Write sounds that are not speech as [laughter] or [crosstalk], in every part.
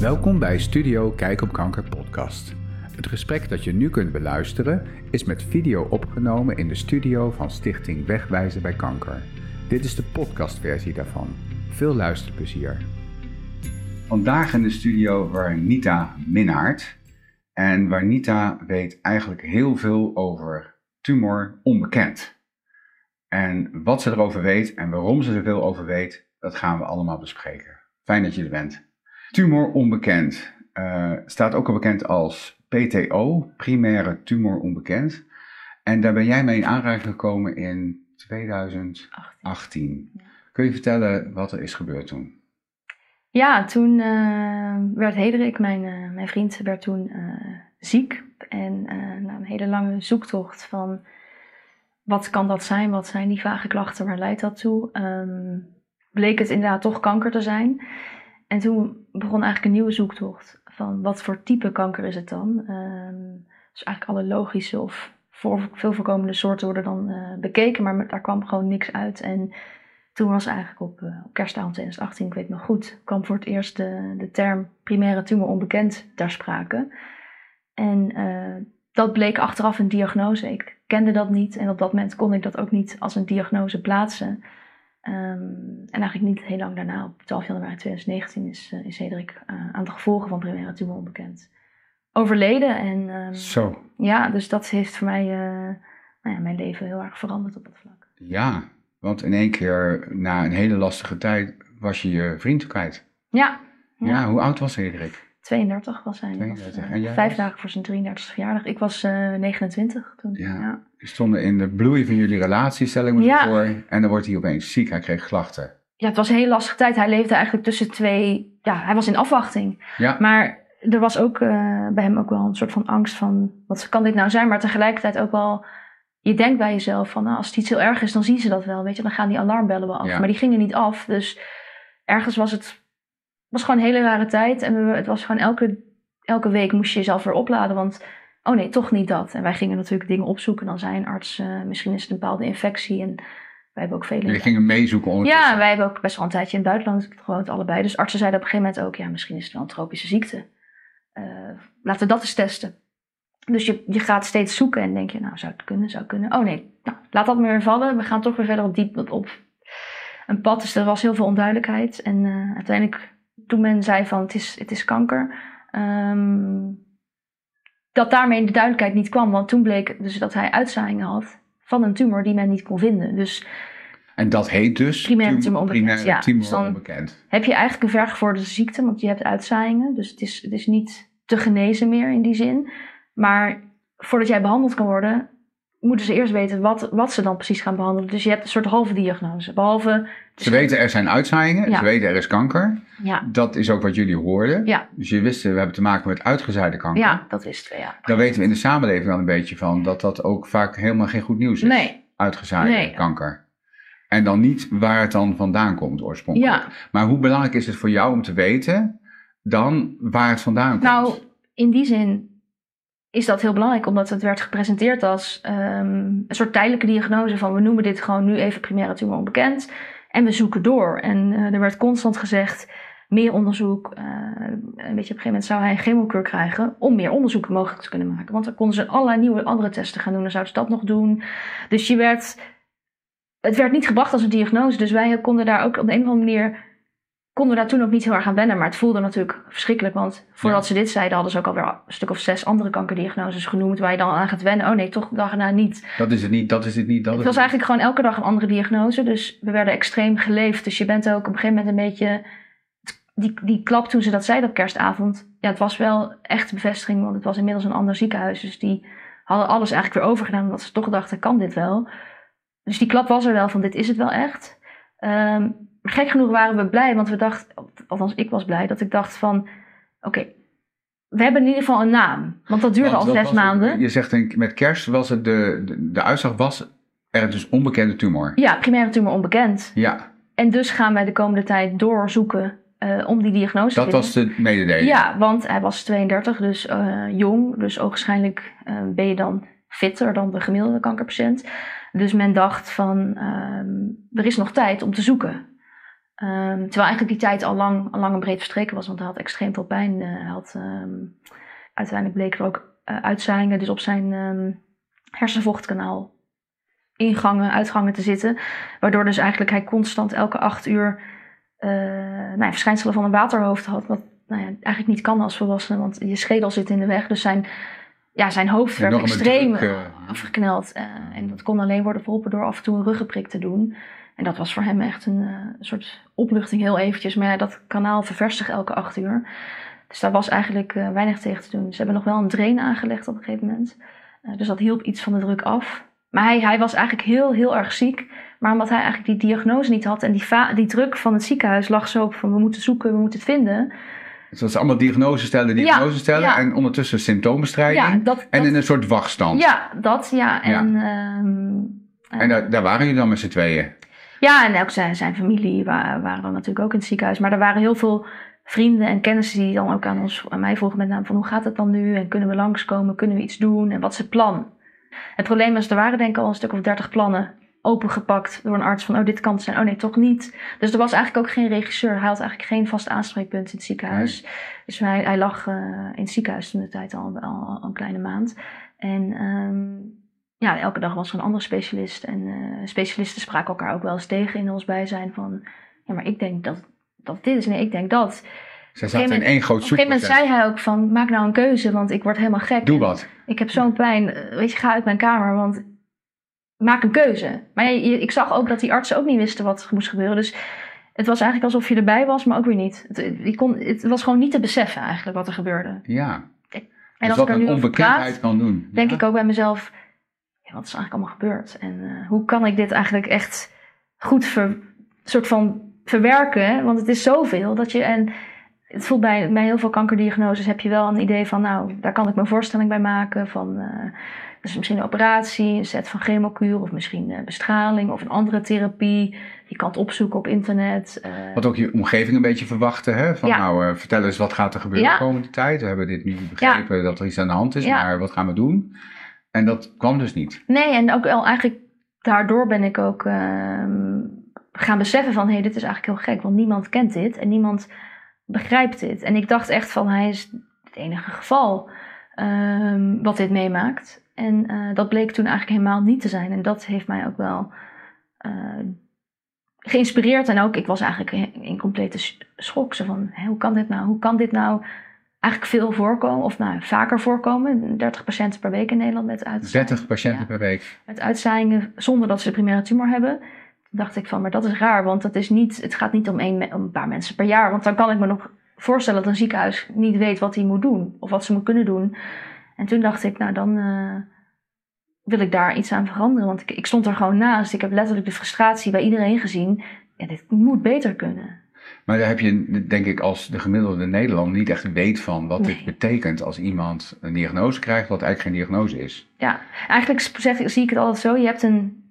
Welkom bij Studio Kijk op Kanker podcast. Het gesprek dat je nu kunt beluisteren is met video opgenomen in de studio van Stichting Wegwijzen bij Kanker. Dit is de podcastversie daarvan. Veel luisterplezier. Vandaag in de studio Warnita Minnaert. En Warnita weet eigenlijk heel veel over tumor onbekend. En wat ze erover weet en waarom ze er veel over weet, dat gaan we allemaal bespreken. Fijn dat je er bent. Tumor onbekend uh, staat ook al bekend als PTO, primaire tumor onbekend. En daar ben jij mee in aanraking gekomen in 2018. Kun je vertellen wat er is gebeurd toen? Ja, toen uh, werd Hederik, mijn, uh, mijn vriend, werd toen ziek. En na een hele lange zoektocht van wat kan dat zijn, wat zijn die vage klachten, waar leidt dat toe, um, bleek het inderdaad toch kanker te zijn. En toen begon eigenlijk een nieuwe zoektocht van wat voor type kanker is het dan. Um, dus eigenlijk alle logische of veel voorkomende soorten worden dan uh, bekeken, maar daar kwam gewoon niks uit. En toen was eigenlijk op, uh, op kerstavond 2018, ik weet nog goed, kwam voor het eerst de, term primaire tumor onbekend ter sprake. En uh, dat bleek achteraf een diagnose. Ik kende dat niet en op dat moment kon ik dat ook niet als een diagnose plaatsen. Um, en eigenlijk niet heel lang daarna, op 12 januari 2019, is, uh, is Cedric uh, aan de gevolgen van primaire tumor onbekend overleden. En, um, Zo. Ja, dus dat heeft voor mij uh, nou ja, mijn leven heel erg veranderd op dat vlak. Ja, want in één keer na een hele lastige tijd was je je vriend kwijt. Ja. Ja, ja hoe oud was Cedric? 32 was hij. 32. Was, en jij vijf was? dagen voor zijn 33 verjaardag. Ik was 29 toen. Ja. ja. Stonden in de bloei van jullie relatie, stel ik me Ja. voor. En dan wordt hij opeens ziek, hij kreeg klachten. ja, het was een hele lastige tijd. Hij leefde eigenlijk tussen twee. Ja, hij was in afwachting. Ja, Maar er was ook uh, bij hem ook wel een soort van angst van wat kan dit nou zijn? Maar tegelijkertijd ook wel. Je denkt bij jezelf van nou, als het iets heel erg is, dan zien ze dat wel. Weet je, dan gaan die alarmbellen wel af. Ja. Maar die gingen niet af. Dus ergens was het was gewoon een hele rare tijd. En we, het was gewoon elke, elke week moest je jezelf weer opladen. Want oh nee, toch niet dat. En wij gingen natuurlijk dingen opzoeken. Dan zei een arts, uh, misschien is het een bepaalde infectie. En wij hebben ook vele... jullie gingen meezoeken ondertussen. Ja, wij hebben ook best wel een tijdje in het buitenland gewoond, allebei. Dus artsen zeiden op een gegeven moment ook, ja, misschien is het wel een tropische ziekte. Uh, laten we dat eens testen. Dus je, je gaat steeds zoeken en denk je, nou, zou het kunnen, zou het kunnen. Oh nee, nou, laat dat maar weer vallen. We gaan toch weer verder op, diep, op, op een pad. Dus er was heel veel onduidelijkheid. En uh, uiteindelijk, toen men zei van, het is, het is kanker... Um, dat daarmee de duidelijkheid niet kwam. Want toen bleek dus dat hij uitzaaiingen had van een tumor die men niet kon vinden. Dus en dat heet dus primaire tumor onbekend. Primaire ja, tumor dus dan onbekend. heb je eigenlijk een vergevorderde ziekte, want je hebt uitzaaiingen. Dus het is, het is niet te genezen meer in die zin. Maar voordat jij behandeld kan worden, moeten ze eerst weten wat, wat ze dan precies gaan behandelen. Dus je hebt een soort halve diagnose. Behalve. Ze weten er zijn uitzaaiingen, Ja. ze weten er is kanker. Ja, Dat is ook wat jullie hoorden. Ja. Dus je wist, we hebben te maken met uitgezaaide kanker. ja, dat wisten we, ja. Daar weten we in de samenleving wel een beetje van dat dat ook vaak helemaal geen goed nieuws is. Nee, Uitgezaaide Nee. kanker. En dan niet waar het dan vandaan komt oorspronkelijk. ja. Maar hoe belangrijk is het voor jou om te weten dan waar het vandaan komt? Nou, in die zin is dat heel belangrijk, omdat het werd gepresenteerd als um, een soort tijdelijke diagnose van we noemen dit gewoon nu even primaire tumor onbekend en we zoeken door. En uh, er werd constant gezegd meer onderzoek. Uh, een beetje op een gegeven moment zou hij een chemokuur krijgen om meer onderzoek mogelijk te kunnen maken. Want dan konden ze allerlei nieuwe andere testen gaan doen. Dan zouden ze dat nog doen. Dus je werd, het werd niet gebracht als een diagnose. Dus wij konden daar ook op de een of andere manier konden we daar toen ook niet heel erg aan wennen. Maar het voelde natuurlijk verschrikkelijk. Want voordat Ja. ze dit zeiden, hadden ze ook alweer een stuk of zes andere kankerdiagnoses genoemd. Waar je dan aan gaat wennen. Oh nee, toch dag erna niet. Dat is het niet, dat is het niet, dat Het was het eigenlijk gewoon elke dag een andere diagnose. Dus we werden extreem geleefd. Dus je bent ook op een gegeven moment een beetje... Die, die klap toen ze dat zeiden op kerstavond. Ja, het was wel echt bevestiging. Want het was inmiddels een ander ziekenhuis. Dus die hadden alles eigenlijk weer overgedaan. Omdat ze toch dachten, kan dit wel? Dus die klap was er wel van, dit is het wel echt. Um, maar gek genoeg waren we blij. Want we dachten, althans ik was blij, dat ik dacht van... Oké, okay, we hebben in ieder geval een naam. Want dat duurde Want al dat zes maanden. Je zegt denk ik, met kerst was het de, de, de uitslag was er dus onbekende tumor. Ja, primaire tumor onbekend. Ja, En dus gaan wij de komende tijd doorzoeken uh, om die diagnose dat te was de mededeling. Ja, want hij was 32, dus uh, jong. Dus ogenschijnlijk uh, ben je dan fitter dan de gemiddelde kankerpatiënt. Dus men dacht van, um, er is nog tijd om te zoeken. Ehm, terwijl eigenlijk die tijd al lang, al lang en breed verstreken was, want hij had extreem veel pijn. Eh, hij had, ehm, uiteindelijk bleken er ook uh, uitzaaiingen dus op zijn ehm, hersenvochtkanaal ingangen, uitgangen te zitten. Waardoor dus eigenlijk hij constant elke acht uur uh, nou ja, verschijnselen van een waterhoofd had. Wat nou ja, eigenlijk niet kan als volwassene, want je schedel zit in de weg. Dus zijn, ja, zijn hoofd werd extreem druk, afgekneld. en dat kon alleen worden verholpen door af en toe een ruggenprik te doen. En dat was voor hem echt een uh, soort opluchting, heel eventjes. Maar ja, dat kanaal ververst zich elke acht uur. Dus daar was eigenlijk uh, weinig tegen te doen. Ze hebben nog wel een drain aangelegd op een gegeven moment. Uh, dus dat hielp iets van de druk af. Maar hij, hij was eigenlijk heel, heel erg ziek. Maar omdat hij eigenlijk die diagnose niet had en die, die druk van het ziekenhuis lag zo op van we moeten zoeken, we moeten het vinden. Dus dat ze allemaal diagnose stellen, diagnose ja, stellen en ondertussen symptomenstrijding ja, dat, en in een soort wachtstand. Ja, dat ja. En, ehm, en daar, daar waren jullie dan met z'n tweeën? Ja, en ook zijn, zijn familie waren, waren dan natuurlijk ook in het ziekenhuis. Maar er waren heel veel vrienden en kennissen die dan ook aan, ons, aan mij vroegen met name van hoe gaat het dan nu? En kunnen we langskomen? Kunnen we iets doen? En wat is het plan? Het probleem is, er waren denk ik al een stuk of dertig plannen opengepakt door een arts van oh dit kan het zijn, oh nee toch niet. Dus er was eigenlijk ook geen regisseur. Hij had eigenlijk geen vast aanspreekpunt in het ziekenhuis. Dus hij, hij lag uh, in het ziekenhuis toen de tijd al, al, al, een kleine maand. En um, ja, elke dag was er een andere specialist. En uh, specialisten spraken elkaar ook wel eens tegen in ons bijzijn van... Ja, maar ik denk dat, dat dit is. Nee, ik denk dat. Zij zaten in één groot Op een gegeven moment zei hij ook van... Maak nou een keuze, want ik word helemaal gek. Doe wat. Ik heb zo'n pijn. Eh, weet je, ga uit mijn kamer, want... Maak een keuze. Maar ik zag ook dat die artsen ook niet wisten wat er moest gebeuren. Dus het was eigenlijk alsof je erbij was, maar ook weer niet. Het, kon, het was gewoon niet te beseffen eigenlijk wat er gebeurde. Ja. En dus als wat ik er nu een onbekendheid praat, kan doen. Denk ik ook bij mezelf wat is eigenlijk allemaal gebeurd? En uh, hoe kan ik dit eigenlijk echt goed ver, soort van verwerken? Want het is zoveel dat je. En het voelt bij, bij heel veel kankerdiagnoses heb je wel een idee van, nou, daar kan ik een voorstelling bij maken. Van, uh, dus misschien een operatie, een set van chemokuur of misschien uh, bestraling of een andere therapie. Je kan het opzoeken op internet. Uh, wat ook je omgeving een beetje verwachten, hè? Van ja. nou, vertel eens wat gaat er gebeuren de komende tijd. We hebben dit nu begrepen ja. dat er iets aan de hand is, maar wat gaan we doen? En dat kwam dus niet. Nee, en ook wel eigenlijk daardoor ben ik ook uh, gaan beseffen van... hé, hey, dit is eigenlijk heel gek, want niemand kent dit en niemand begrijpt dit. En ik dacht echt van, hij is het enige geval um, wat dit meemaakt. En uh, dat bleek toen eigenlijk helemaal niet te zijn. En dat heeft mij ook wel uh, geïnspireerd. En ook, ik was eigenlijk in, complete schok. Van, hoe kan dit nou? Hoe kan dit nou eigenlijk veel voorkomen, of nou, vaker voorkomen. 30 patiënten per week in Nederland met uitzaaiingen. 30 patiënten per week? Met uitzaaiingen zonder dat ze de primaire tumor hebben. Toen dacht ik van, maar dat is raar, want dat is niet, het gaat niet om, een, om een paar mensen per jaar. Want dan kan ik me nog voorstellen dat een ziekenhuis niet weet wat hij moet doen, of wat ze moet kunnen doen. En toen dacht ik, nou dan uh, wil ik daar iets aan veranderen. Want ik, ik stond er gewoon naast. Ik heb letterlijk de frustratie bij iedereen gezien. Ja, dit moet beter kunnen. Maar daar heb je, denk ik, als de gemiddelde Nederland niet echt weet van wat dit betekent als iemand een diagnose krijgt, wat eigenlijk geen diagnose is. Ja, eigenlijk zeg, zie ik het altijd zo. Je hebt een,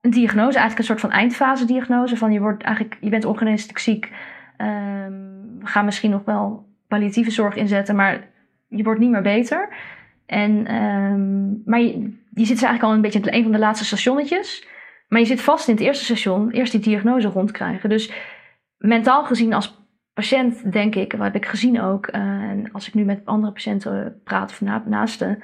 een diagnose, eigenlijk een soort van eindfase diagnose. Van je, wordt eigenlijk, je bent ongeneeslijk ziek. Um, we gaan misschien nog wel palliatieve zorg inzetten, maar je wordt niet meer beter. En, um, maar je, je zit dus eigenlijk al een beetje in een van de laatste stationnetjes. Maar je zit vast in het eerste station, eerst die diagnose rondkrijgen. Dus mentaal gezien als patiënt denk ik, wat heb ik gezien ook, uh, en als ik nu met andere patiënten praat of na, naasten,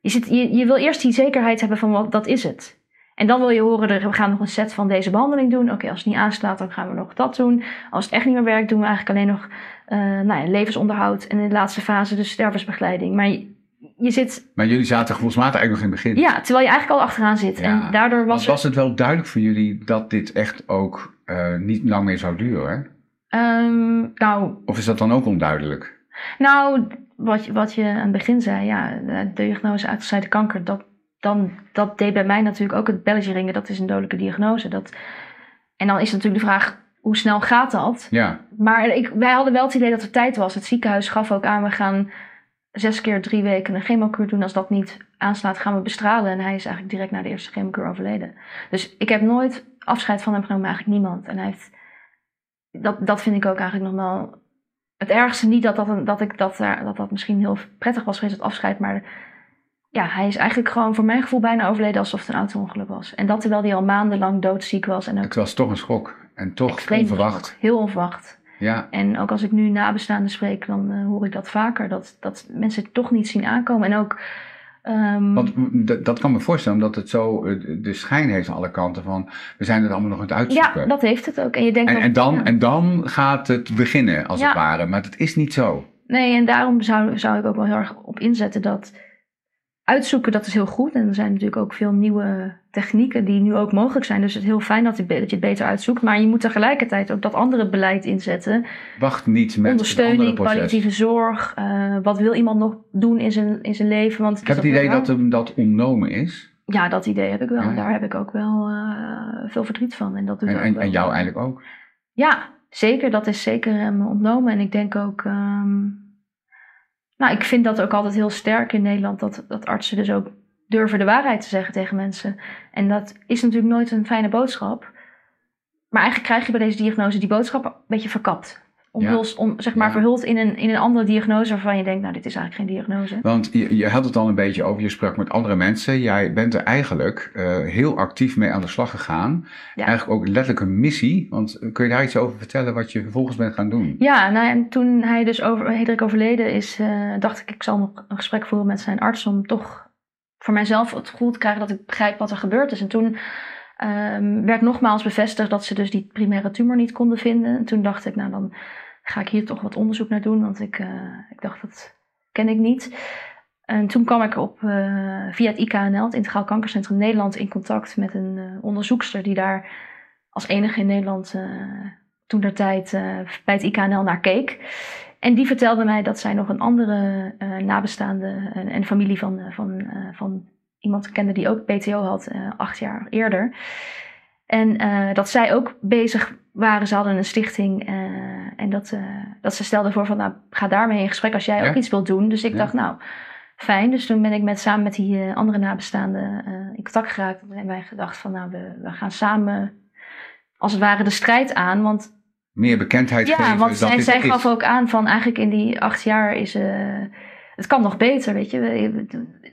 je, zit, je, je wil eerst die zekerheid hebben van wat dat is het. En dan wil je horen, we gaan nog een set van deze behandeling doen. Oké, als het niet aanslaat, dan gaan we nog dat doen. Als het echt niet meer werkt, doen we eigenlijk alleen nog uh, nou ja, levensonderhoud. En in de laatste fase de stervensbegeleiding. Maar je, je zit... Maar jullie zaten gevoelsmatig eigenlijk nog in het begin. Ja, terwijl je eigenlijk al achteraan zit. en daardoor was, was het wel duidelijk voor jullie dat dit echt ook uh, niet lang meer zou duren? Um, nou, of is dat dan ook onduidelijk? Nou, wat, wat je aan het begin zei, ja, de diagnose uitgezaaide kanker, dat, dan, dat deed bij mij natuurlijk ook het belletje ringen. Dat is een dodelijke diagnose. Dat, en dan is natuurlijk de vraag, hoe snel gaat dat? Ja. Maar ik, wij hadden wel het idee dat er tijd was. Het ziekenhuis gaf ook aan, we gaan zes keer drie weken een chemokuur doen. Als dat niet aanslaat, gaan we bestralen. En hij is eigenlijk direct na de eerste chemokuur overleden. Dus ik heb nooit afscheid van hem genomen, eigenlijk niemand. En hij heeft, dat, dat vind ik ook eigenlijk nog wel het ergste. Niet dat dat, dat, ik, dat, dat dat misschien heel prettig was geweest, het afscheid. Maar ja, hij is eigenlijk gewoon voor mijn gevoel bijna overleden alsof het een auto-ongeluk was. En dat terwijl hij al maandenlang doodziek was. En ook... Het was toch een schok. En toch onverwacht. Heel onverwacht. Ja, En ook als ik nu nabestaanden spreek, dan eh, hoor ik dat vaker. Dat, dat mensen het toch niet zien aankomen. En ook... ehm, want dat kan me voorstellen, omdat het zo eh, de schijn heeft aan alle kanten van we zijn het allemaal nog aan het uitzoeken. ja, dat heeft het ook. En, je denkt en, dat- en, dan, ja. en dan gaat het beginnen, als Ja. het ware. Maar dat is niet zo. Nee, en daarom zou, zou ik ook wel heel erg op inzetten dat uitzoeken, dat is heel goed. En er zijn natuurlijk ook veel nieuwe technieken die nu ook mogelijk zijn. Dus het is heel fijn dat, je- dat je het beter uitzoekt. Maar je moet tegelijkertijd ook dat andere beleid inzetten. Wacht niet met Ondersteuning, palliatieve zorg. eh, wat wil iemand nog doen in zijn, in zijn leven? Want Ik heb het idee dat hem dat ontnomen is. Ja, dat idee heb ik wel. Ja. En daar heb ik ook wel eh, veel verdriet van. En, dat doet En, ook en, en jou eigenlijk ook. Ja, zeker. Dat is zeker hem ontnomen. En ik denk ook. ehm, nou, ik vind dat ook altijd heel sterk in Nederland. Dat, dat artsen dus ook durven de waarheid te zeggen tegen mensen. En dat is natuurlijk nooit een fijne boodschap. Maar eigenlijk krijg je bij deze diagnose die boodschap een beetje verkapt. Omhuls, om, zeg maar verhuld in een, in een andere diagnose waarvan je denkt, nou, dit is eigenlijk geen diagnose. Want je, je had het al een beetje over, je sprak met andere mensen. Jij bent er eigenlijk eh, heel actief mee aan de slag gegaan. Eigenlijk ook letterlijk een missie. Want kun je daar iets over vertellen wat je vervolgens bent gaan doen? Ja, nou, en toen hij dus over, Hedrik overleden is, eh, dacht ik, ik zal nog een gesprek voeren met zijn arts om toch voor mijzelf het gevoel te krijgen dat ik begrijp wat er gebeurd is. En toen ehm, werd nogmaals bevestigd dat ze dus die primaire tumor niet konden vinden. En toen dacht ik, nou dan ga ik hier toch wat onderzoek naar doen, want ik, eh, ik dacht dat ken ik niet. En toen kwam ik op, eh, via het IKNL, het Integraal Kankercentrum Nederland, in contact met een eh, onderzoekster die daar als enige in Nederland toen der tijd bij het IKNL naar keek. En die vertelde mij dat zij nog een andere nabestaande en, familie van, van, van iemand kende die ook PTO had, acht jaar eerder. En eh, dat zij ook bezig waren, ze hadden een stichting. eh, en dat, eh, dat ze stelden voor van, nou, ga daarmee in gesprek als jij Ja. ook iets wilt doen. Dus ik Ja. dacht, nou, fijn. Dus toen ben ik met, samen met die andere nabestaanden in contact geraakt. En hebben wij gedacht van, nou, we, we gaan samen, als het ware, de strijd aan. Want Meer bekendheid ja, geven want dat zij, zij gaf ook aan van eigenlijk in die acht jaar is... het kan nog beter, weet je.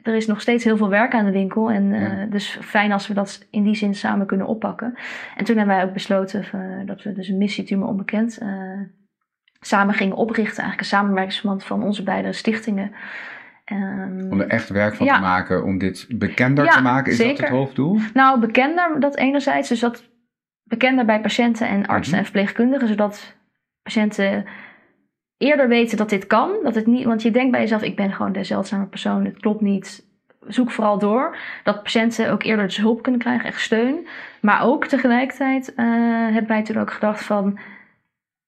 Er is nog steeds heel veel werk aan de winkel. En eh, dus fijn als we dat in die zin samen kunnen oppakken. En toen hebben wij ook besloten eh, dat we dus een missie Tumor Onbekend... eh, samen gingen oprichten. Eigenlijk een samenwerkingsverband van onze beide stichtingen. Ehm, Om er echt werk van Ja. te maken, om dit bekender Ja, te maken. Is dat het hoofddoel? Nou, bekender, dat enerzijds. Dus dat bekender bij patiënten en artsen Mhm. en verpleegkundigen. Zodat patiënten eerder weten dat dit kan. Dat het niet, want je denkt bij jezelf, ik ben gewoon de zeldzame persoon. Het klopt niet. Zoek vooral door. Dat patiënten ook eerder dus hulp kunnen krijgen, echt steun. Maar ook tegelijkertijd eh, hebben wij toen ook gedacht van...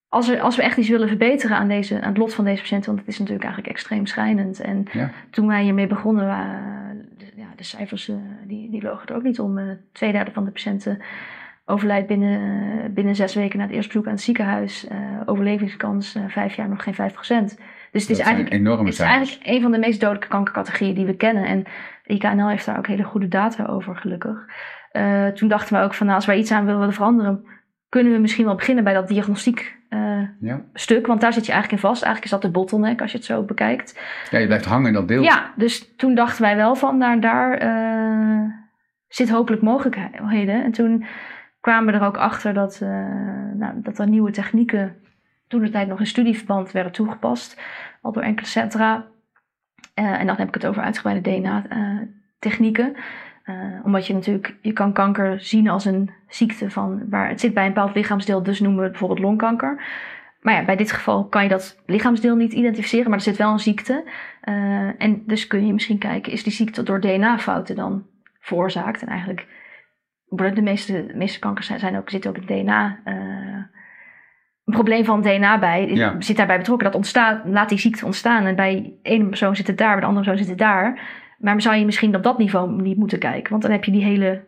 Als, er, als we echt iets willen verbeteren aan, deze, aan het lot van deze patiënten... want het is natuurlijk eigenlijk extreem schrijnend. En Ja. toen wij hiermee begonnen, waren de, ja, de cijfers eh, die, die logen er ook niet om. Eh twee derde van de patiënten overlijdt binnen, binnen zes weken na het eerste bezoek aan het ziekenhuis. Eh, overlevingskans eh, vijf jaar nog geen 5%. Dus het is dat eigenlijk, enorme het is eigenlijk een van de meest dodelijke kankercategorieën die we kennen. En IKNL heeft daar ook hele goede data over, gelukkig. Eh, toen dachten we ook van, nou, als wij iets aan willen veranderen, kunnen we misschien wel beginnen bij dat diagnostiek Ja. stuk. Want daar zit je eigenlijk in vast. Eigenlijk is dat de bottleneck als je het zo bekijkt. ja, je blijft hangen in dat deel. Ja, dus toen dachten wij wel van, nou, daar eh, zit hopelijk mogelijkheden. En toen kwamen we er ook achter dat, eh, nou, dat er nieuwe technieken toen de tijd nog in studieverband werden toegepast. Al door enkele centra. Eh, en dan heb ik het over uitgebreide DNA-technieken. Eh, omdat je natuurlijk, je kan kanker zien als een ziekte van waar het zit bij een bepaald lichaamsdeel, dus noemen we bijvoorbeeld longkanker. Maar ja, bij dit geval kan je dat lichaamsdeel niet identificeren, maar er zit wel een ziekte. En dus kun je misschien kijken, is die ziekte door DNA-fouten dan veroorzaakt? En eigenlijk de meeste, de meeste kankers zijn, zijn ook, zitten ook in DNA. eh, een probleem van DNA bij, Ja. zit daarbij betrokken. Dat ontstaat, laat die ziekte ontstaan. En bij de ene persoon zit het daar, bij de andere persoon zit het daar. Maar zou je misschien op dat niveau niet moeten kijken? Want dan heb je die hele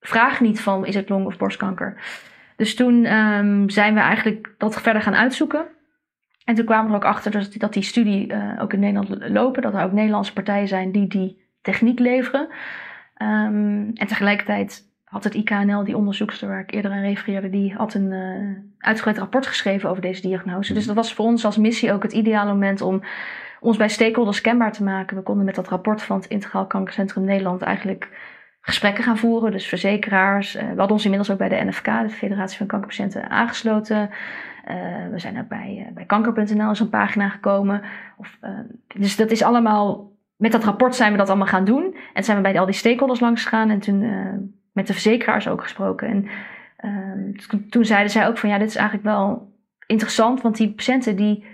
vraag niet van, is het long- of borstkanker? Dus toen ehm, zijn we eigenlijk dat verder gaan uitzoeken. En toen kwamen we er ook achter dat, dat die studie eh, ook in Nederland lopen. Dat er ook Nederlandse partijen zijn die die techniek leveren. Ehm, en tegelijkertijd had het IKNL, die onderzoekster waar ik eerder aan refereerde, die had een eh, uitgebreid rapport geschreven over deze diagnose. Dus dat was voor ons als missie ook het ideale moment om ons bij stakeholders kenbaar te maken. We konden met dat rapport van het Integraal Kankercentrum Nederland eigenlijk gesprekken gaan voeren. Dus verzekeraars. we hadden ons inmiddels ook bij de NFK, de Federatie van Kankerpatiënten, aangesloten. we zijn ook bij, bij kanker.nl zo'n pagina gekomen. Of, dus dat is allemaal met dat rapport zijn we dat allemaal gaan doen. En zijn we bij al die stakeholders langs gegaan en toen met de verzekeraars ook gesproken. En uh, toen zeiden zij ook van ja, dit is eigenlijk wel interessant, want die patiënten die,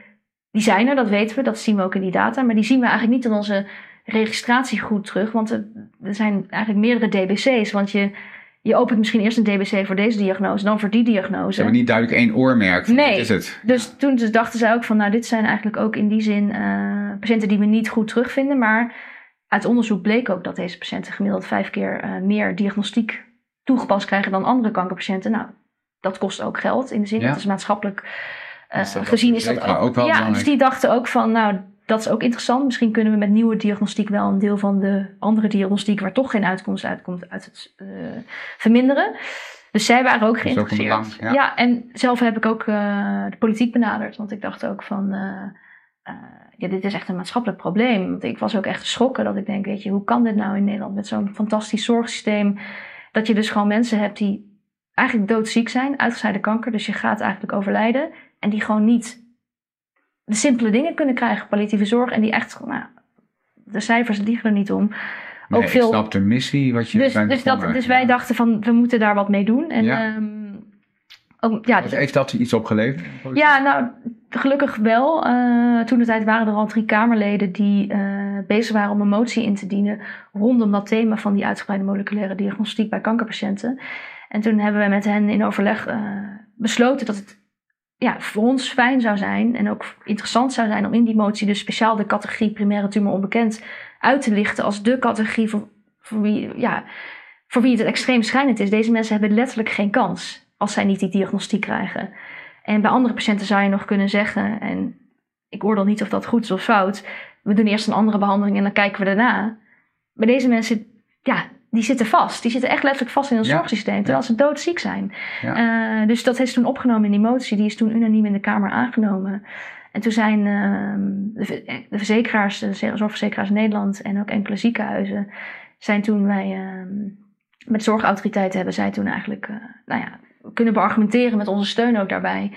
die zijn er, dat weten we, dat zien we ook in die data. Maar die zien we eigenlijk niet in onze registratie goed terug, want er, er zijn eigenlijk meerdere DBC's. Want je, je opent misschien eerst een DBC voor deze diagnose, dan voor die diagnose. Ze hebben niet duidelijk één oormerk. Van nee. Dit is het. Dus toen dachten zij ook van, nou, dit zijn eigenlijk ook in die zin uh, patiënten die we niet goed terugvinden. Maar uit onderzoek bleek ook dat deze patiënten gemiddeld vijf keer uh, meer diagnostiek toegepast krijgen dan andere kankerpatiënten. Nou, dat kost ook geld in de zin, ja. dat is maatschappelijk uh, gezien is dat ook, ook wel Ja, dus die dachten ook van, nou, dat is ook interessant. Misschien kunnen we met nieuwe diagnostiek wel een deel van de andere diagnostiek, waar toch geen uitkomst uitkomt, uit het uh, verminderen. Dus zij waren ook geïnteresseerd. ja. ja. en zelf heb ik ook uh, de politiek benaderd. Want ik dacht ook van, uh, ja, dit is echt een maatschappelijk probleem. Want ik was ook echt geschrokken dat ik denk, weet je, hoe kan dit nou in Nederland met zo'n fantastisch zorgsysteem? Dat je dus gewoon mensen hebt die eigenlijk doodziek zijn, uitgezaaide kanker. Dus je gaat eigenlijk overlijden. En die gewoon niet de simpele dingen kunnen krijgen, palliatieve zorg. En die echt, nou, de cijfers liegen er niet om. Nee, ook veel, ik snap de missie wat je dus, dus, dat, dus wij dachten van, we moeten daar wat mee doen. En, ja. Um, ook, ja, dus, heeft dat iets opgeleverd? Ja, nou, gelukkig wel. Uh, toen de tijd waren er al drie Kamerleden die uh, bezig waren om een motie in te dienen rondom dat thema van die uitgebreide moleculaire diagnostiek bij kankerpatiënten. En toen hebben we met hen in overleg uh, besloten dat het ja, voor ons fijn zou zijn en ook interessant zou zijn om in die motie dus speciaal de categorie primaire tumor onbekend uit te lichten als de categorie voor, voor, wie, ja, voor wie het extreem schijnend is. Deze mensen hebben letterlijk geen kans als zij niet die diagnostiek krijgen. En bij andere patiënten zou je nog kunnen zeggen, en ik oordeel niet of dat goed is of fout, we doen eerst een andere behandeling en dan kijken we daarna. Bij deze mensen, ja, die zitten vast. Die zitten echt letterlijk vast in een zorgsysteem, terwijl ze doodziek zijn. Uh, dus dat is toen opgenomen in die motie. Die is toen unaniem in de Kamer aangenomen. En toen zijn uh, de, de, verzekeraars, de zorgverzekeraars Nederland en ook enkele ziekenhuizen, zijn toen wij uh, met zorgautoriteiten hebben zij toen eigenlijk, uh, nou ja, kunnen beargumenteren met onze steun ook daarbij.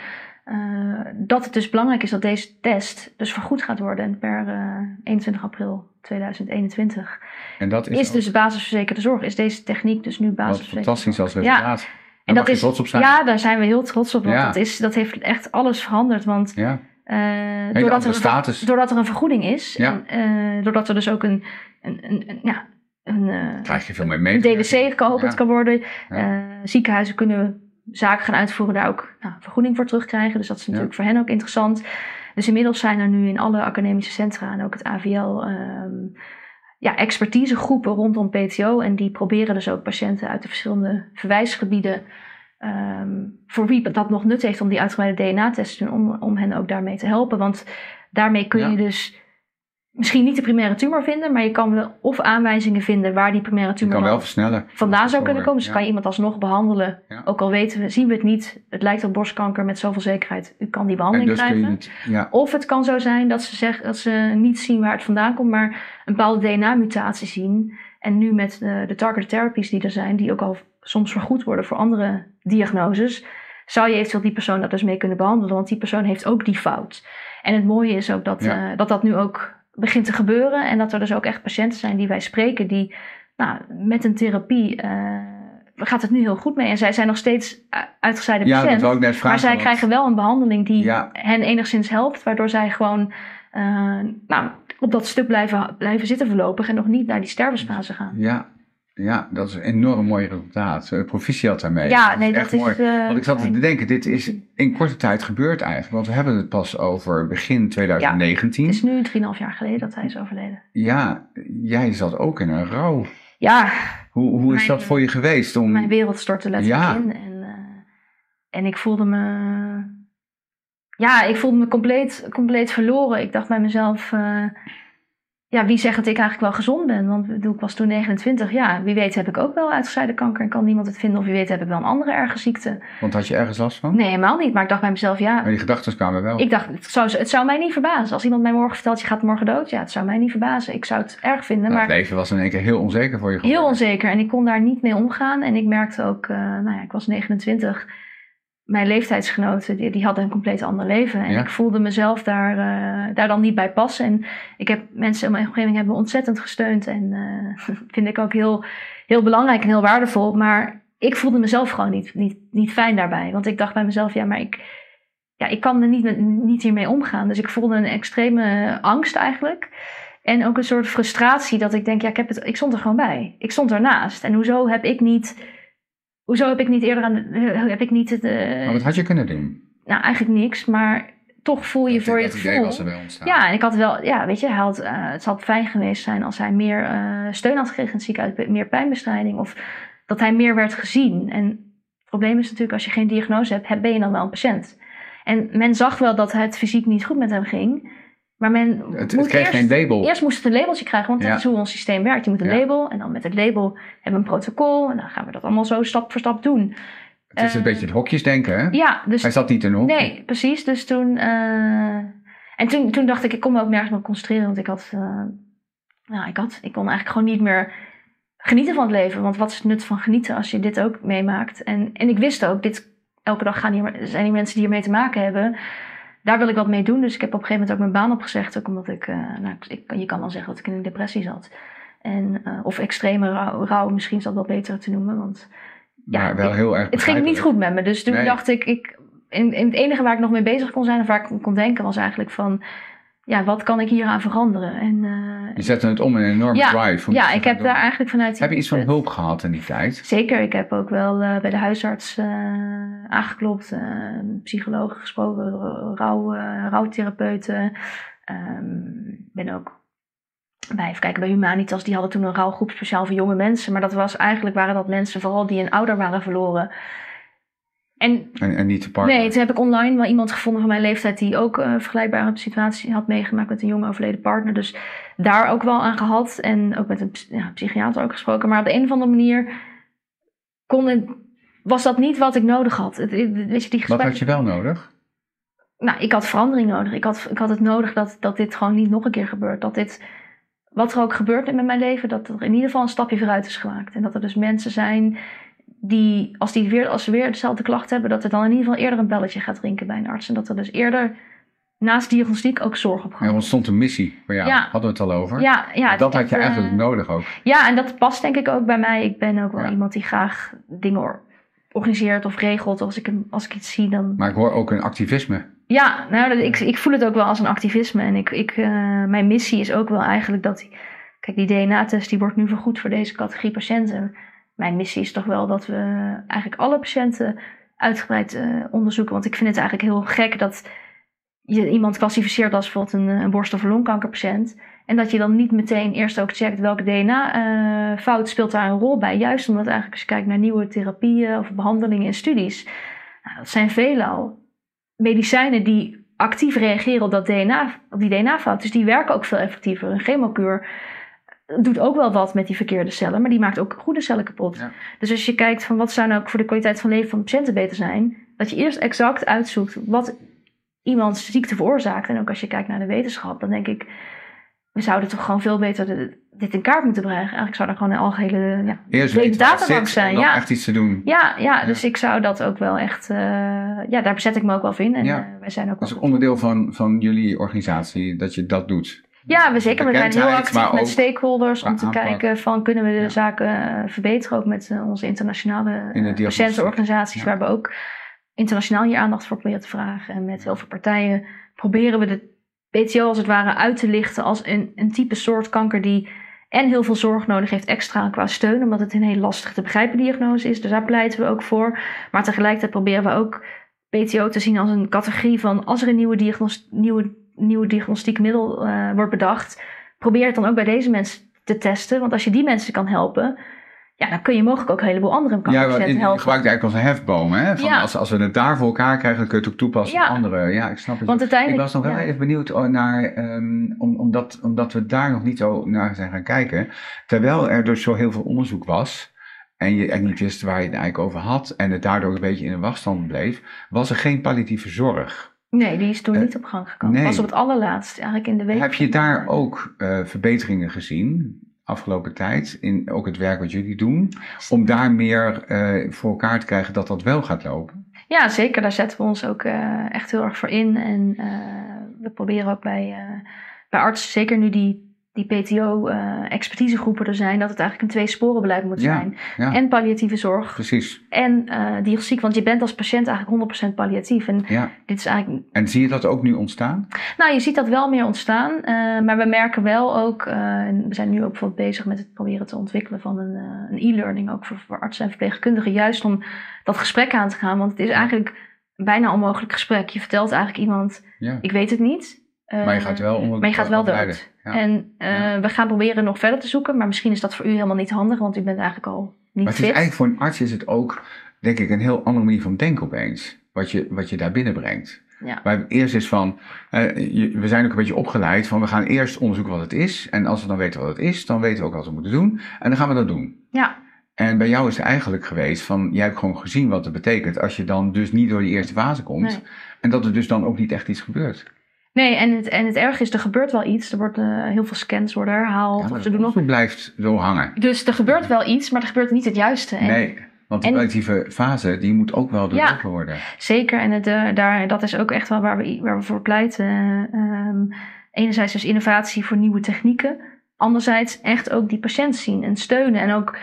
Uh, dat het dus belangrijk is dat deze test dus vergoed gaat worden per uh, 21 april 2021. En dat is, is dus basisverzekerde zorg. Is deze techniek dus nu basisverzekerde Fantastisch als resultaat. Ja. En dat is, trots op zijn. Ja, daar zijn we heel trots op. Want dat, is, dat heeft echt alles veranderd. Want ja. uh, doordat, er een, doordat er een vergoeding is, ja. en, uh, doordat er dus ook een, een, een, een ja, een, Krijg je veel meer mee. Een DWC geopend kan worden. ziekenhuizen kunnen zaken gaan uitvoeren, daar ook nou, vergoeding voor terugkrijgen. Dus dat is natuurlijk voor hen ook interessant. Dus inmiddels zijn er nu in alle academische centra en ook het AVL um, ehm, ja, expertisegroepen rondom PTO. En die proberen dus ook patiënten uit de verschillende verwijsgebieden, um, voor wie dat nog nut heeft om die uitgebreide DNA-test te doen, om, om hen ook daarmee te helpen. Want daarmee kun je dus misschien niet de primaire tumor vinden, maar je kan wel of aanwijzingen vinden waar die primaire tumor kan wel versnellen. vandaan zou kunnen komen. Dus kan je iemand alsnog behandelen. Ook al weten we, zien we het niet, het lijkt op borstkanker met zoveel zekerheid. U kan die behandeling dus krijgen. Niet, ja. Of het kan zo zijn dat ze, zeggen, dat ze niet zien waar het vandaan komt, maar een bepaalde DNA-mutatie zien. En nu met de, de targeted therapies die er zijn, die ook al soms vergoed worden voor andere diagnoses, zou je eventueel die persoon dat dus mee kunnen behandelen, want die persoon heeft ook die fout. En het mooie is ook dat, uh, dat dat nu ook begint te gebeuren. En dat er dus ook echt patiënten zijn die wij spreken die nou, met een therapie. Uh, gaat het nu heel goed mee. En zij zijn nog steeds uitgezaaide ja, patiënt. Dat net vragen, maar zij krijgen wel een behandeling die hen enigszins helpt. Waardoor zij gewoon uh, nou, op dat stuk blijven, blijven zitten voorlopig. En nog niet naar die stervensfase gaan. Ja, ja, dat is een enorm mooi resultaat. Uh, proficiat daarmee. Ja, nee, dat, is mooi. Uh, Want ik zat te denken, dit is in korte tijd gebeurd eigenlijk. Want we hebben het pas over begin 2019. Ja, het is nu 3,5 jaar geleden dat hij is overleden. Ja, jij zat ook in een rouw. Ja. Hoe, hoe is dat voor je geweest? Om... Mijn wereld stortte letterlijk ja. in. En, uh, en ik voelde me... Ja, ik voelde me compleet, compleet verloren. Ik dacht bij mezelf ja, wie zegt dat ik eigenlijk wel gezond ben? Want bedoel, ik was toen 29. Ja, wie weet heb ik ook wel uitgezaaide kanker en kan niemand het vinden. Of wie weet heb ik wel een andere erge ziekte. Want had je ergens last van? Nee, helemaal niet. Maar ik dacht bij mezelf, ja. Maar die gedachten kwamen wel. Ik dacht, het zou, het zou mij niet verbazen. Als iemand mij morgen vertelt, je gaat morgen dood. Ja, het zou mij niet verbazen. Ik zou het erg vinden. Nou, maar het leven was in één keer heel onzeker voor je geworden. Heel onzeker. En ik kon daar niet mee omgaan. En ik merkte ook, uh, nou ja, ik was 29 mijn leeftijdsgenoten, die, die hadden een compleet ander leven. En Ja. ik voelde mezelf daar, eh, daar dan niet bij passen. En ik heb mensen in mijn omgeving hebben me ontzettend gesteund. En eh [laughs] vind ik ook heel, heel belangrijk en heel waardevol. Maar ik voelde mezelf gewoon niet, niet, niet fijn daarbij. Want ik dacht bij mezelf, ja, maar ik, ja, ik kan er niet, met, niet hiermee omgaan. Dus ik voelde een extreme angst eigenlijk. En ook een soort frustratie dat ik denk, ja, ik, heb het, ik stond er gewoon bij. Ik stond ernaast. En hoezo heb ik niet... Hoezo heb ik niet eerder aan de, eh, heb ik niet het, eh, Maar wat had je kunnen doen? nou eigenlijk niks, maar toch voel je voor je het idee was er bij ontstaan. Ja, en ik had wel, ja, weet je, hij had, eh, het zou fijn geweest zijn als hij meer steun had gekregen in het ziekenhuis, meer pijnbestrijding of dat hij meer werd gezien. En het probleem is natuurlijk, als je geen diagnose hebt, heb- ben je dan wel een patiënt. En men zag wel dat het fysiek niet goed met hem ging, maar men Het, het moet kreeg eerst, geen label. eerst moest het een labeltje krijgen, want Ja. dat is hoe ons systeem werkt. Je moet een Ja. label en dan met het label hebben we een protocol en dan gaan we dat allemaal zo stap voor stap doen. het is een eh, beetje het hokjesdenken, hè? Ja, dus Hij zat niet in een hokje. Nee, precies. Dus toen. eh, en toen, toen dacht ik, ik kon me ook nergens meer concentreren. Want ik had. nou, ik had. Ik kon eigenlijk gewoon niet meer genieten van het leven. Want wat is het nut van genieten als je dit ook meemaakt? En, en ik wist ook, dit, elke dag gaan hier, zijn die mensen die hiermee te maken hebben. Daar wil ik wat mee doen. Dus ik heb op een gegeven moment ook mijn baan opgezegd. Ook omdat ik. eh, nou, ik, je kan wel zeggen dat ik in een depressie zat. En, eh, of extreme rouw, rouw, misschien is dat wel beter te noemen. Want ja, maar wel ik- heel erg het ging niet goed met me. Dus toen Nee. dacht ik, ik in, in het enige waar ik nog mee bezig kon zijn, of waar ik kon denken, was eigenlijk van, ja, wat kan ik hier aan veranderen? En, eh, Je zette het om in een enorme Ja, drive. ja, ik heb doen. daar eigenlijk vanuit. Heb je iets van hulp gehad in die tijd? Zeker, ik heb ook wel eh, bij de huisarts eh, aangeklopt, psycholoog gesproken, rouw, rouwtherapeuten. Ehm, ben ook bij, even kijken, bij Humanitas, die hadden toen een rouwgroep speciaal voor jonge mensen. Maar dat was eigenlijk, waren dat mensen vooral die een ouder waren verloren. En En, en niet te partner? Nee, toen heb ik online wel iemand gevonden van mijn leeftijd die ook een vergelijkbare situatie had meegemaakt met een jonge overleden partner. Dus daar ook wel aan gehad en ook met een ja, psychiater ook gesproken. Maar op de een of andere manier kon het, was dat niet wat ik nodig had. Het, het- weet je, die Wat gesprekken, had je wel nodig? nou, ik had verandering nodig. Ik had, ik had het nodig dat, dat dit gewoon niet nog een keer gebeurt. Dat dit, wat er ook gebeurt met mijn leven, dat er in ieder geval een stapje vooruit is gemaakt. En dat er dus mensen zijn die, als, die weer, als ze weer dezelfde klacht hebben, dat er dan in ieder geval eerder een belletje gaat drinken bij een arts. En dat er dus eerder naast diagnostiek ook zorg op Er gaat. ontstond een missie jou. Ja. Hadden we het al over? Ja, ja, dat het- had je eh, eigenlijk nodig ook. Ja, en dat past denk ik ook bij mij. Ik ben ook wel Ja. iemand die graag dingen or- organiseert of regelt. Als ik, als ik iets zie, dan Maar ik hoor ook een activisme. Ja, nou, dat, ik, ik voel het ook wel als een activisme. En ik, ik, eh, mijn missie is ook wel eigenlijk dat... Die, kijk, die DNA-test die wordt nu vergoed voor deze categorie patiënten. Mijn missie is toch wel dat we eigenlijk alle patiënten uitgebreid eh, onderzoeken. Want ik vind het eigenlijk heel gek dat je iemand klassificeert als bijvoorbeeld een, een borst- of longkankerpatiënt. En dat je dan niet meteen eerst ook checkt welke DNA-fout speelt daar een rol bij. Juist omdat eigenlijk als je kijkt naar nieuwe therapieën of behandelingen en studies. Nou, dat zijn veelal medicijnen die actief reageren op, dat DNA, op die DNA-fout. Dus die werken ook veel effectiever. Een chemokuur doet ook wel wat met die verkeerde cellen, maar die maakt ook goede cellen kapot. Ja. Dus als je kijkt van wat zou nou ook voor de kwaliteit van leven van patiënten beter zijn, dat je eerst exact uitzoekt wat iemands ziekte veroorzaakt. En ook als je kijkt naar de wetenschap, dan denk ik, we zouden toch gewoon veel beter de- dit in kaart moeten brengen. Eigenlijk zou er gewoon een algehele ja, Eerst databank zijn. Ja. echt iets te doen. Ja, ja, Ja. dus ik zou dat ook wel echt, eh, ja, daar bezet ik me ook wel in. En Ja. eh, wij zijn ook Dat is ook onderdeel van, van jullie organisatie, dat je dat doet. Ja, we zeker. We zijn heel actief met stakeholders om te aanpak. kijken van kunnen we de Ja. zaken eh, verbeteren. Ook met eh, onze internationale In de eh, diagnostiek. patiëntenorganisaties Ja. waar we ook internationaal hier aandacht voor proberen te vragen. En met heel veel partijen proberen we de PTO als het ware uit te lichten als een, een type soort kanker die en heel veel zorg nodig heeft extra qua steun, omdat het een heel lastig te begrijpen diagnose is. Dus daar pleiten we ook voor. Maar tegelijkertijd proberen we ook PTO te zien als een categorie van als er een nieuwe, diagnos, nieuwe, nieuwe diagnostiek middel eh, wordt bedacht, probeer het dan ook bij deze mensen te testen. Want als je die mensen kan helpen, ja, dan kun je mogelijk ook een heleboel andere kankerpatiënten in- je helpen. gebruikt eigenlijk als een hefboom. Hè? Van Ja. als, als we het daar voor elkaar krijgen, dan kun je het ook toepassen op Ja. andere. Ja, ik snap het. Want ik uiteindelijk... was nog wel even benieuwd oh, naar, ehm, om, omdat, omdat we daar nog niet zo naar zijn gaan kijken. Terwijl er dus zo heel veel onderzoek was. En je echt niet wist waar je het eigenlijk over had. En het daardoor een beetje in een wachtstand bleef. Was er geen palliatieve zorg. Nee, die is toen Eh, niet op gang gekomen. nee. Pas op het allerlaatst, eigenlijk in de week. Heb je daar ook eh, verbeteringen gezien? Afgelopen tijd, in ook het werk wat jullie doen, om daar meer eh, voor elkaar te krijgen dat dat wel gaat lopen. Ja, zeker. Daar zetten we ons ook echt heel erg voor in. En we proberen ook bij, bij artsen, zeker nu die, die PTO-expertisegroepen er zijn, dat het eigenlijk een twee-sporenbeleid moet Ja, zijn. ja. En palliatieve zorg Precies. en eh diagnostiek. Want je bent als patiënt eigenlijk 100% palliatief. En Ja. dit is eigenlijk En zie je dat ook nu ontstaan? Nou, je ziet dat wel meer ontstaan. eh, maar we merken wel ook, eh, en we zijn nu ook bijvoorbeeld bezig met het proberen te ontwikkelen van een, eh, een e-learning, ook voor, voor artsen en verpleegkundigen, juist om dat gesprek aan te gaan. Want het is eigenlijk bijna onmogelijk gesprek. Je vertelt eigenlijk iemand, ik weet het niet. Eh, Maar je gaat wel onder maar je gaat wel dood. Ja. En eh, Ja. we gaan proberen nog verder te zoeken, maar misschien is dat voor u helemaal niet handig, want u bent eigenlijk al niet Maar het is eigenlijk voor een arts is het ook, denk ik, een heel andere manier van denken opeens. Wat je, wat je daar binnenbrengt. Ja. Maar eerst is van, eh, je- we zijn ook een beetje opgeleid van, we gaan eerst onderzoeken wat het is. En als we dan weten wat het is, dan weten we ook wat we moeten doen. En dan gaan we dat doen. Ja, En bij jou is het eigenlijk geweest van, jij hebt gewoon gezien wat het betekent als je dan dus niet door die eerste fase komt. nee. En dat er dus dan ook niet echt iets gebeurt. Nee, en het, en het erg is, er gebeurt wel iets. Er worden heel veel scans worden herhaald. Ja, of ze doen nog blijft zo hangen. Dus er gebeurt wel iets, maar er gebeurt niet het juiste. En Nee, want de en- palliatieve fase, die moet ook wel Ja. doorlopen worden. Zeker, en het, eh, daar, dat is ook echt wel waar we, waar we voor pleiten. Ehm, enerzijds dus innovatie voor nieuwe technieken. Anderzijds echt ook die patiënt zien en steunen. En ook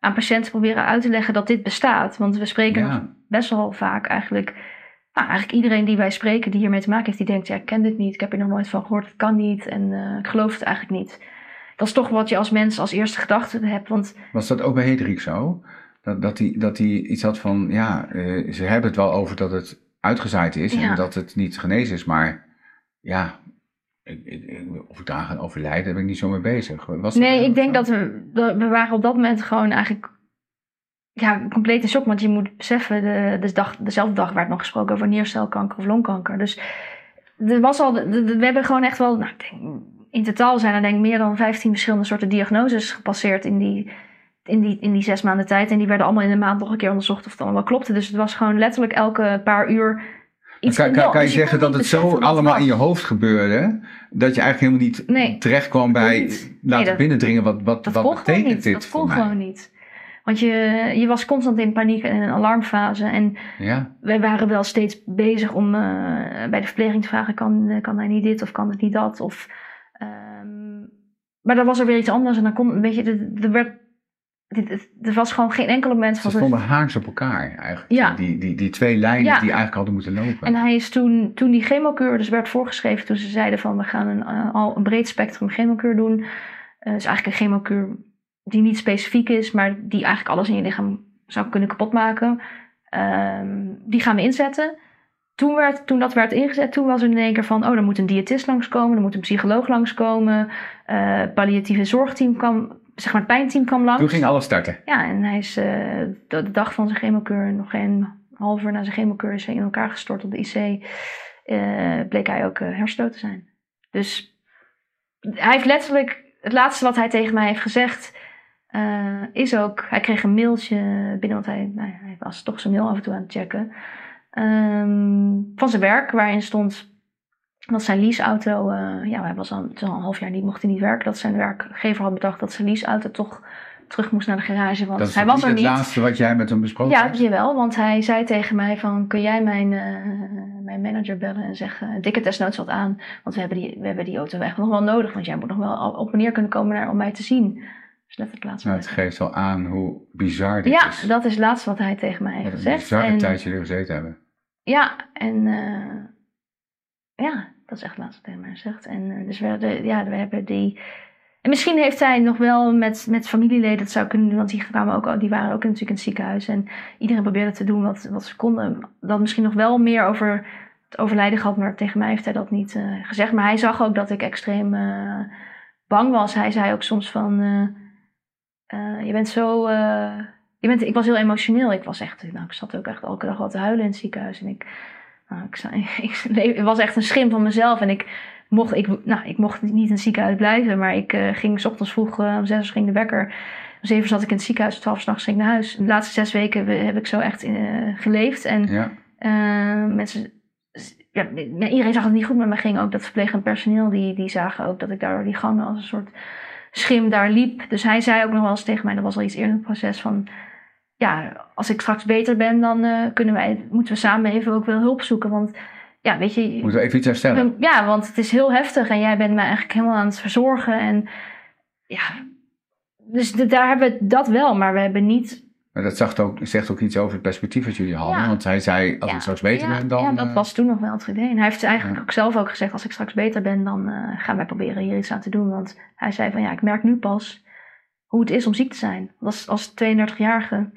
aan patiënten proberen uit te leggen dat dit bestaat. Want we spreken Ja, best wel vaak eigenlijk... Nou, eigenlijk iedereen die wij spreken die hiermee te maken heeft... die denkt, ja, ik ken dit niet. Ik heb hier nog nooit van gehoord. Het kan niet. En eh, ik geloof het eigenlijk niet. Dat is toch wat je als mens als eerste gedachte hebt. Want was dat ook bij Hedrik zo? Dat, dat, hij, dat hij iets had van, ja, eh, ze hebben het wel over dat het uitgezaaid is Ja. en dat het niet genezen is, maar ja, ik, ik, ik- of ik daar gaan overlijden, daar ben ik niet zo mee bezig. Was Nee, ik denk zo? dat we, dat we waren op dat moment gewoon eigenlijk ja, compleet in shock. Want je moet beseffen, de, de dag, dezelfde dag werd nog gesproken over niercelkanker of longkanker. Dus er was al, we hebben gewoon echt wel, nou, ik denk, in totaal zijn er denk ik meer dan 15 verschillende soorten diagnoses gepasseerd in die, in, die, in die zes maanden tijd. En die werden allemaal in de maand nog een keer onderzocht of het allemaal klopte. Dus het was gewoon letterlijk elke paar uur iets kan, kan, kan je Dus zeggen dat het zo allemaal in je hoofd gebeurde, dat je eigenlijk helemaal niet Nee. terecht kwam bij Niet. laten dat- binnendringen wat, wat, Dat wat betekent niet. dit Dat kon mij? gewoon niet. Want je, je was constant in paniek en in een alarmfase. En Ja, wij waren wel steeds bezig om eh, bij de verpleging te vragen: kan, kan hij niet dit of kan het niet dat? Of, ehm, maar dan was er weer iets anders en dan kon, weet je, er- er werd. Er was gewoon geen enkel moment ze stonden haaks op elkaar eigenlijk. Ja. Die, die, die twee lijnen Ja. die eigenlijk hadden moeten lopen. En hij is toen, toen die chemokuur dus werd voorgeschreven, toen ze zeiden van we gaan een, eh, al een breed spectrum chemokuur doen. Eh dus eigenlijk een chemokuur die niet specifiek is, maar die eigenlijk alles in je lichaam zou kunnen kapotmaken. Ehm, die gaan we inzetten. Toen, werd, toen dat werd ingezet, toen was er in één keer van, oh, er moet een diëtist langskomen, er moet een psycholoog langskomen, eh palliatieve zorgteam kwam, zeg maar het pijnteam kwam langs. Toen ging alles starten. Ja, en hij is eh, de, de dag van zijn chemokuur, nog geen half uur na zijn chemokuur, is hij in elkaar gestort op de IC. eh, bleek hij ook uh, hersendood te zijn. Dus hij heeft letterlijk, het laatste wat hij tegen mij heeft gezegd, uh, is ook, hij kreeg een mailtje binnen, want hij, nou, hij was toch zijn mail af en toe aan het checken, um, van zijn werk, waarin stond dat zijn leaseauto, uh, ja, hij was al, al een half jaar niet, mocht hij niet werken, dat zijn werkgever had bedacht dat zijn leaseauto toch terug moest naar de garage. Want dat is hij was er het niet. laatste wat jij met hem besproken ja, hebt? Ja, jawel. Want hij zei tegen mij van, kun jij mijn, uh, mijn manager bellen en zeggen, dikke desnoods wat aan. Want we hebben die, we hebben die auto echt nog wel nodig. Want jij moet nog wel op neer kunnen komen naar, om mij te zien. Dus laatste nou, het geeft wel aan hoe bizar dit ja, is. dat is het laatste wat hij tegen mij heeft gezegd. een bizarre en, tijd jullie gezeten hebben. Ja, en uh, ja, dat is echt het laatste wat hij mij gezegd. En uh, dus we, ja, we hebben die... En misschien heeft hij nog wel met, met familieleden dat zou kunnen doen, want die, kwamen ook, die waren ook natuurlijk in het ziekenhuis. En iedereen probeerde te doen wat, wat ze konden. Dan misschien nog wel meer over het overlijden gehad, maar tegen mij heeft hij dat niet uh, gezegd. Maar hij zag ook dat ik extreem bang was. Hij zei ook soms van, uh, je bent zo. je bent, ik was heel emotioneel. Ik was echt. Nou, ik zat ook echt elke dag wat te huilen in het ziekenhuis. En ik. Nou, ik, [laughs] ik, was echt een schim van mezelf. En ik mocht, ik, nou, ik mocht niet in het ziekenhuis blijven. Maar ik ging s ochtends vroeg om zes uur ging de wekker. Om zeven zat ik in het ziekenhuis. Twaalf s'nachts ging ik naar huis. De laatste zes weken heb ik zo echt geleefd. En ja. mensen ja, iedereen zag het niet goed met me ging. Ook dat verplegend personeel, die, die zagen ook dat ik daar die gangen als een soort schim daar liep. Dus hij zei ook nog wel eens tegen mij, dat was al iets eerder in het proces, van... Ja, als ik straks beter ben, dan uh, kunnen wij, moeten we samen even ook wel hulp zoeken. Want ja, weet je... Moeten we even iets herstellen? Ja, want het is heel heftig en jij bent mij eigenlijk helemaal aan het verzorgen. En ja, dus daar hebben we dat wel, maar we hebben niet maar dat zegt ook, zegt ook iets over het perspectief dat jullie hadden. Want hij zei, als ik straks beter ben, dan... Ja, dat eh, was toen nog wel het idee. En hij heeft eigenlijk ook zelf ook gezegd, als ik straks beter ben, dan uh, gaan wij proberen hier iets aan te doen. Want hij zei van, ja, ik merk nu pas hoe het is om ziek te zijn. Als, als 32-jarige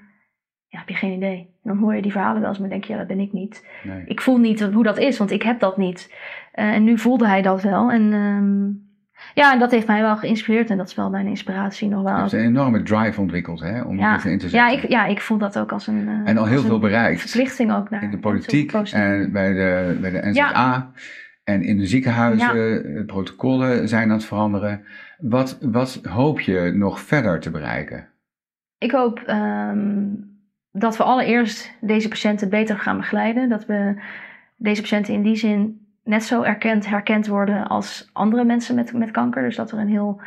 ja, heb je geen idee. En dan hoor je die verhalen wel eens, maar denk je, ja, dat ben ik niet. Nee. Ik voel niet hoe dat is, want ik heb dat niet. Uh, en nu voelde hij dat wel. En... Um, ja, en dat heeft mij wel geïnspireerd en dat is wel mijn inspiratie nog wel. Je hebt een enorme drive ontwikkeld hè, om ja. in te zetten. Ja ik, ja, ik voel dat ook als een. Uh, en al heel veel bereikt. Verplichting ook naar. In de politiek en bij de, bij de NZA. En in de ziekenhuizen, ja. protocollen zijn aan het veranderen. Wat, wat hoop je nog verder te bereiken? Ik hoop um, dat we allereerst deze patiënten beter gaan begeleiden. Dat we deze patiënten in die zin net zo erkend, herkend worden als andere mensen met, met kanker. Dus dat er een heel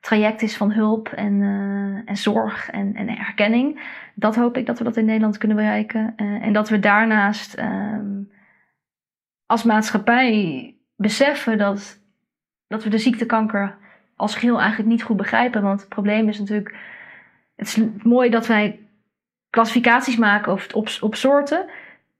traject is van hulp en, uh, en zorg en, en herkenning. Dat hoop ik dat we dat in Nederland kunnen bereiken. Uh, en dat we daarnaast um, als maatschappij beseffen dat, dat we de ziektekanker als geheel eigenlijk niet goed begrijpen. Want het probleem is natuurlijk. Het is mooi dat wij klassificaties maken op, op, op soorten.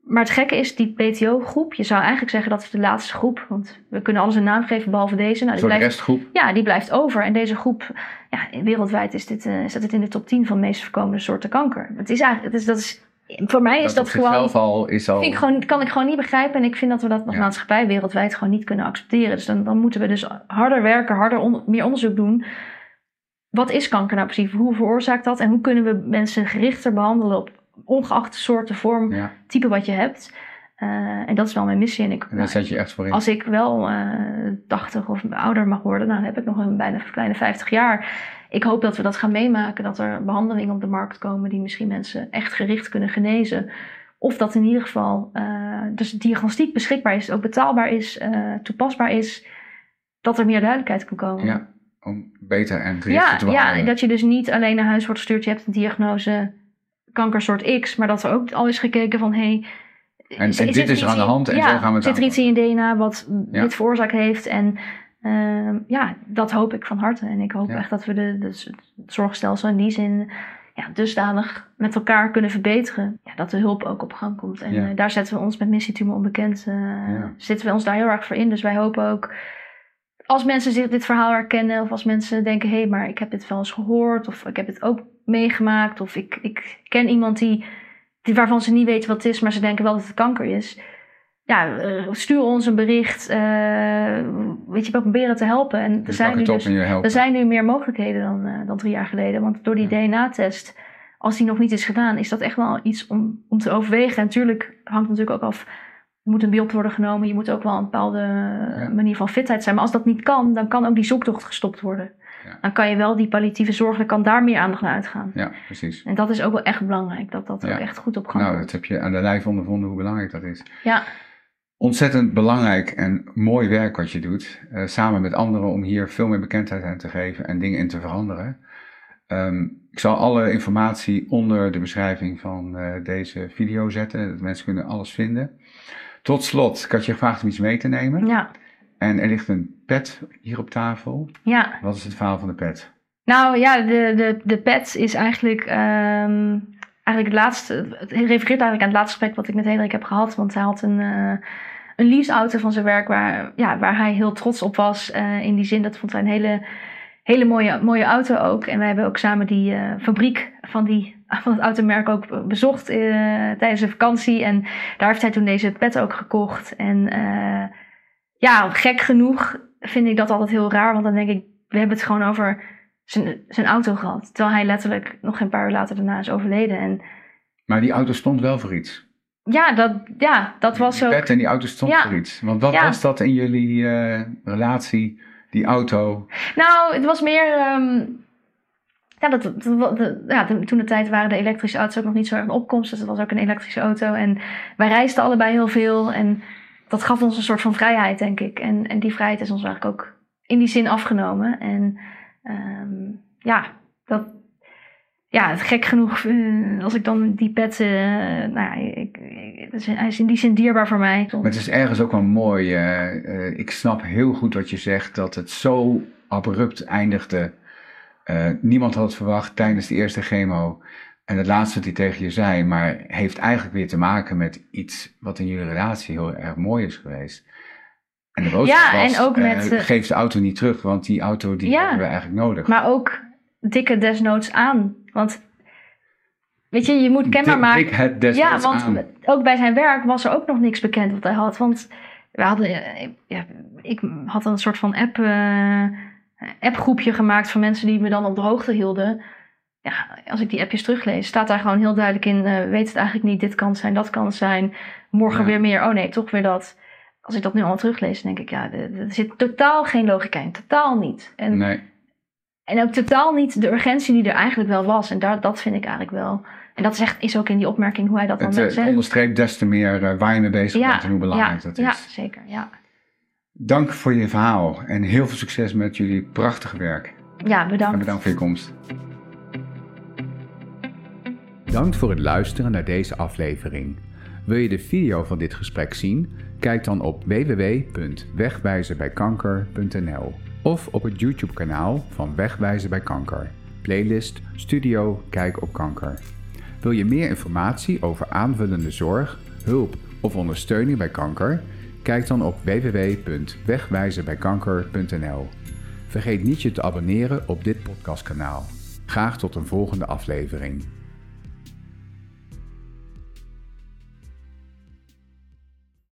Maar het gekke is, die PTO-groep, je zou eigenlijk zeggen dat is de laatste groep. Want we kunnen alles een naam geven behalve deze. Nou, die blijft, restgroep? Ja, die blijft over. En deze groep, ja, wereldwijd is dit, uh, staat het in de top 10 van de meest voorkomende soorten kanker. Het is eigenlijk, het is, dat is, voor mij is dat, gewoon... Al, is al... Ik gewoon, kan ik gewoon niet begrijpen. En ik vind dat we dat als maatschappij wereldwijd gewoon niet kunnen accepteren. Dus dan, dan moeten we dus harder werken, harder meer onderzoek doen. Wat is kanker nou precies? Hoe veroorzaakt dat? En hoe kunnen we mensen gerichter behandelen op ongeacht de soorten vorm, type wat je hebt. Uh, en dat is wel mijn missie. En, ik, en daar zet je echt voor in. Als ik wel uh, eh, 80 of ouder mag worden, nou, dan heb ik nog een bijna kleine 50 jaar. Ik hoop dat we dat gaan meemaken, dat er behandelingen op de markt komen die misschien mensen echt gericht kunnen genezen. Of dat in ieder geval uh, dus diagnostiek beschikbaar is, ook betaalbaar is, toepasbaar is, dat er meer duidelijkheid kan komen. Ja, om beter en gerichter te behandelen. Ja, dat je dus niet alleen naar huis wordt gestuurd, je hebt een diagnose kankersoort X, maar dat er ook al is gekeken van hey, en, en dit is er aan de hand en ja, zo gaan we het Zit er iets in je DNA wat dit veroorzaakt heeft? En uh, ja, dat hoop ik van harte. En ik hoop echt dat we de, de, het zorgstelsel in die zin ja, dusdanig met elkaar kunnen verbeteren. Ja, dat de hulp ook op gang komt. En uh, daar zetten we ons met Missie Tumor Onbekend, uh, zitten we ons daar heel erg voor in. Dus wij hopen ook als mensen zich dit verhaal herkennen, of als mensen denken: hé, hey, maar ik heb dit wel eens gehoord, of ik heb het ook meegemaakt, of ik, ik ken iemand die, die, waarvan ze niet weten wat het is, maar ze denken wel dat het kanker is. Ja, uh, stuur ons een bericht. Uh, weet je, we proberen te helpen. En er zijn, nu dus, er zijn nu meer mogelijkheden dan, uh, dan drie jaar geleden. Want door die DNA-test, als die nog niet is gedaan, is dat echt wel iets om, om te overwegen. En natuurlijk hangt het natuurlijk ook af er moet een beeld worden genomen. Je moet ook wel een bepaalde manier van fitheid zijn. Maar als dat niet kan, dan kan ook die zoektocht gestopt worden. Ja. Dan kan je wel die palliatieve zorg, dan kan daar meer aandacht naar uitgaan. Ja, precies. En dat is ook wel echt belangrijk, dat dat ook echt goed op gang Nou, dat heb je aan de lijf ondervonden hoe belangrijk dat is. Ja. Ontzettend belangrijk en mooi werk wat je doet. Uh, samen met anderen om hier veel meer bekendheid aan te geven en dingen in te veranderen. Um, ik zal alle informatie onder de beschrijving van uh, deze video zetten. Dat mensen kunnen alles vinden. Tot slot, ik had je gevraagd om iets mee te nemen. Ja. En er ligt een pet hier op tafel. Ja. Wat is het verhaal van de pet? Nou ja, de, de, de pet is eigenlijk, um, eigenlijk het laatste. Het refereert eigenlijk aan het laatste gesprek wat ik met Hendrik heb gehad. Want hij had een, uh, een leaseauto van zijn werk waar, ja, waar hij heel trots op was. Uh, in die zin, dat vond hij een hele, hele mooie, mooie auto ook. En wij hebben ook samen die uh, fabriek van die [laughs] van het automerk ook bezocht uh, tijdens een vakantie. En daar heeft hij toen deze pet ook gekocht. En uh, ja, gek genoeg vind ik dat altijd heel raar. Want dan denk ik, we hebben het gewoon over zijn, zijn auto gehad. Terwijl hij letterlijk nog geen paar uur later daarna is overleden. En Maar die auto stond wel voor iets. ja, dat, ja, dat was Die ook... pet en die auto stond Ja. voor iets. Want wat Ja. was dat in jullie eh, relatie, die auto? Nou, het was meer. ehm, ja, dat, ja, toen de tijd waren de elektrische auto's ook nog niet zo erg in opkomst. Dus het was ook een elektrische auto. En wij reisden allebei heel veel. En dat gaf ons een soort van vrijheid, denk ik. En, en die vrijheid is ons eigenlijk ook in die zin afgenomen. En ehm, ja, dat. Ja, het gek genoeg, eh, als ik dan die pet. eh, nou ja, ik, ik- hij is in die zin dierbaar voor mij. Maar het is ergens ook wel mooi. eh, ik snap heel goed wat je zegt, dat het zo abrupt eindigde. Niemand had het verwacht tijdens de eerste chemo. En het laatste wat hij tegen je zei, maar heeft eigenlijk weer te maken met iets wat in jullie relatie heel erg mooi is geweest. En de boodschap Ja, was, en ook met, geef de auto niet terug, want die auto die Ja. hebben we eigenlijk nodig. Maar ook dikke desnoods aan. Want weet je, je moet kenbaar maken. dik het ja, want aan. ook bij zijn werk was er ook nog niks bekend wat hij had. Want we hadden, ja, ik had een soort van app, eh, appgroepje gemaakt van mensen die me dan op de hoogte hielden. Ja, als ik die appjes teruglees, staat daar gewoon heel duidelijk in: eh, weet het eigenlijk niet, dit kan zijn, dat kan zijn. Morgen Ja. weer meer, oh nee, toch weer dat. Als ik dat nu allemaal teruglees, denk ik, ja, er er zit totaal geen logica in. Totaal niet. En Nee. En ook totaal niet de urgentie die er eigenlijk wel was. En daar, dat vind ik eigenlijk wel. En dat is, echt, is ook in die opmerking hoe hij dat dan Het eh, zegt. onderstreept des te meer eh, waar je mee bezig Ja, bent en hoe belangrijk ja, dat ja, is. zeker. Ja, Dank voor je verhaal en heel veel succes met jullie prachtige werk. ja bedankt. En bedankt voor je komst. Bedankt voor het luisteren naar deze aflevering. Wil je de video van dit gesprek zien? Kijk dan op www.wegwijzenbijkanker.nl of op het YouTube-kanaal van Wegwijzen bij Kanker. Playlist Studio Kijk op Kanker. Wil je meer informatie over aanvullende zorg, hulp of ondersteuning bij kanker? Kijk dan op www.wegwijzenbijkanker.nl. Vergeet niet je te abonneren op dit podcastkanaal. Graag tot een volgende aflevering.